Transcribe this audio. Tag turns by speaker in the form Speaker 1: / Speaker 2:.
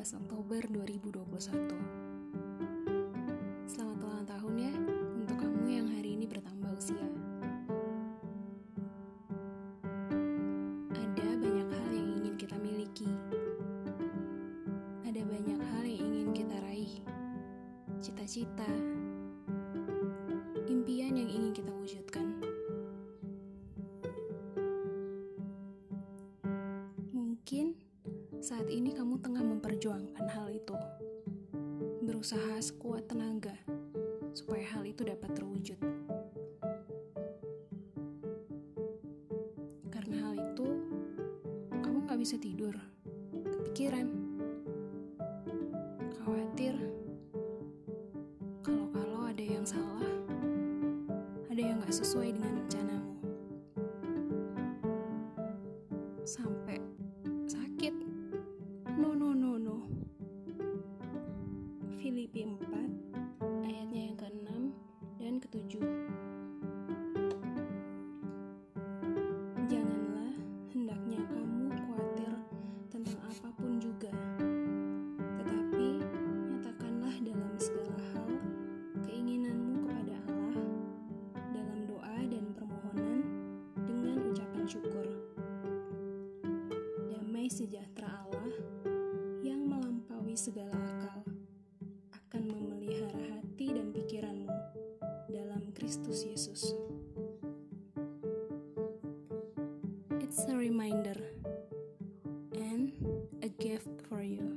Speaker 1: 17 Oktober 2021. Selamat ulang tahun ya untuk kamu yang hari ini bertambah usia. Ada banyak hal yang ingin kita miliki. Ada banyak hal yang ingin kita raih. Cita-cita, impian yang ingin kita wujudkan. Mungkin saat ini kamu tengah berusaha sekuat tenaga supaya hal itu dapat terwujud. Karena hal itu, kamu gak bisa tidur, kepikiran, khawatir kalau-kalau ada yang salah, ada yang gak sesuai dengan rencanamu. Sampai damai sejahtera Allah yang melampaui segala akal akan memelihara hati dan pikiranmu dalam Kristus Yesus. It's a reminder and a gift for you.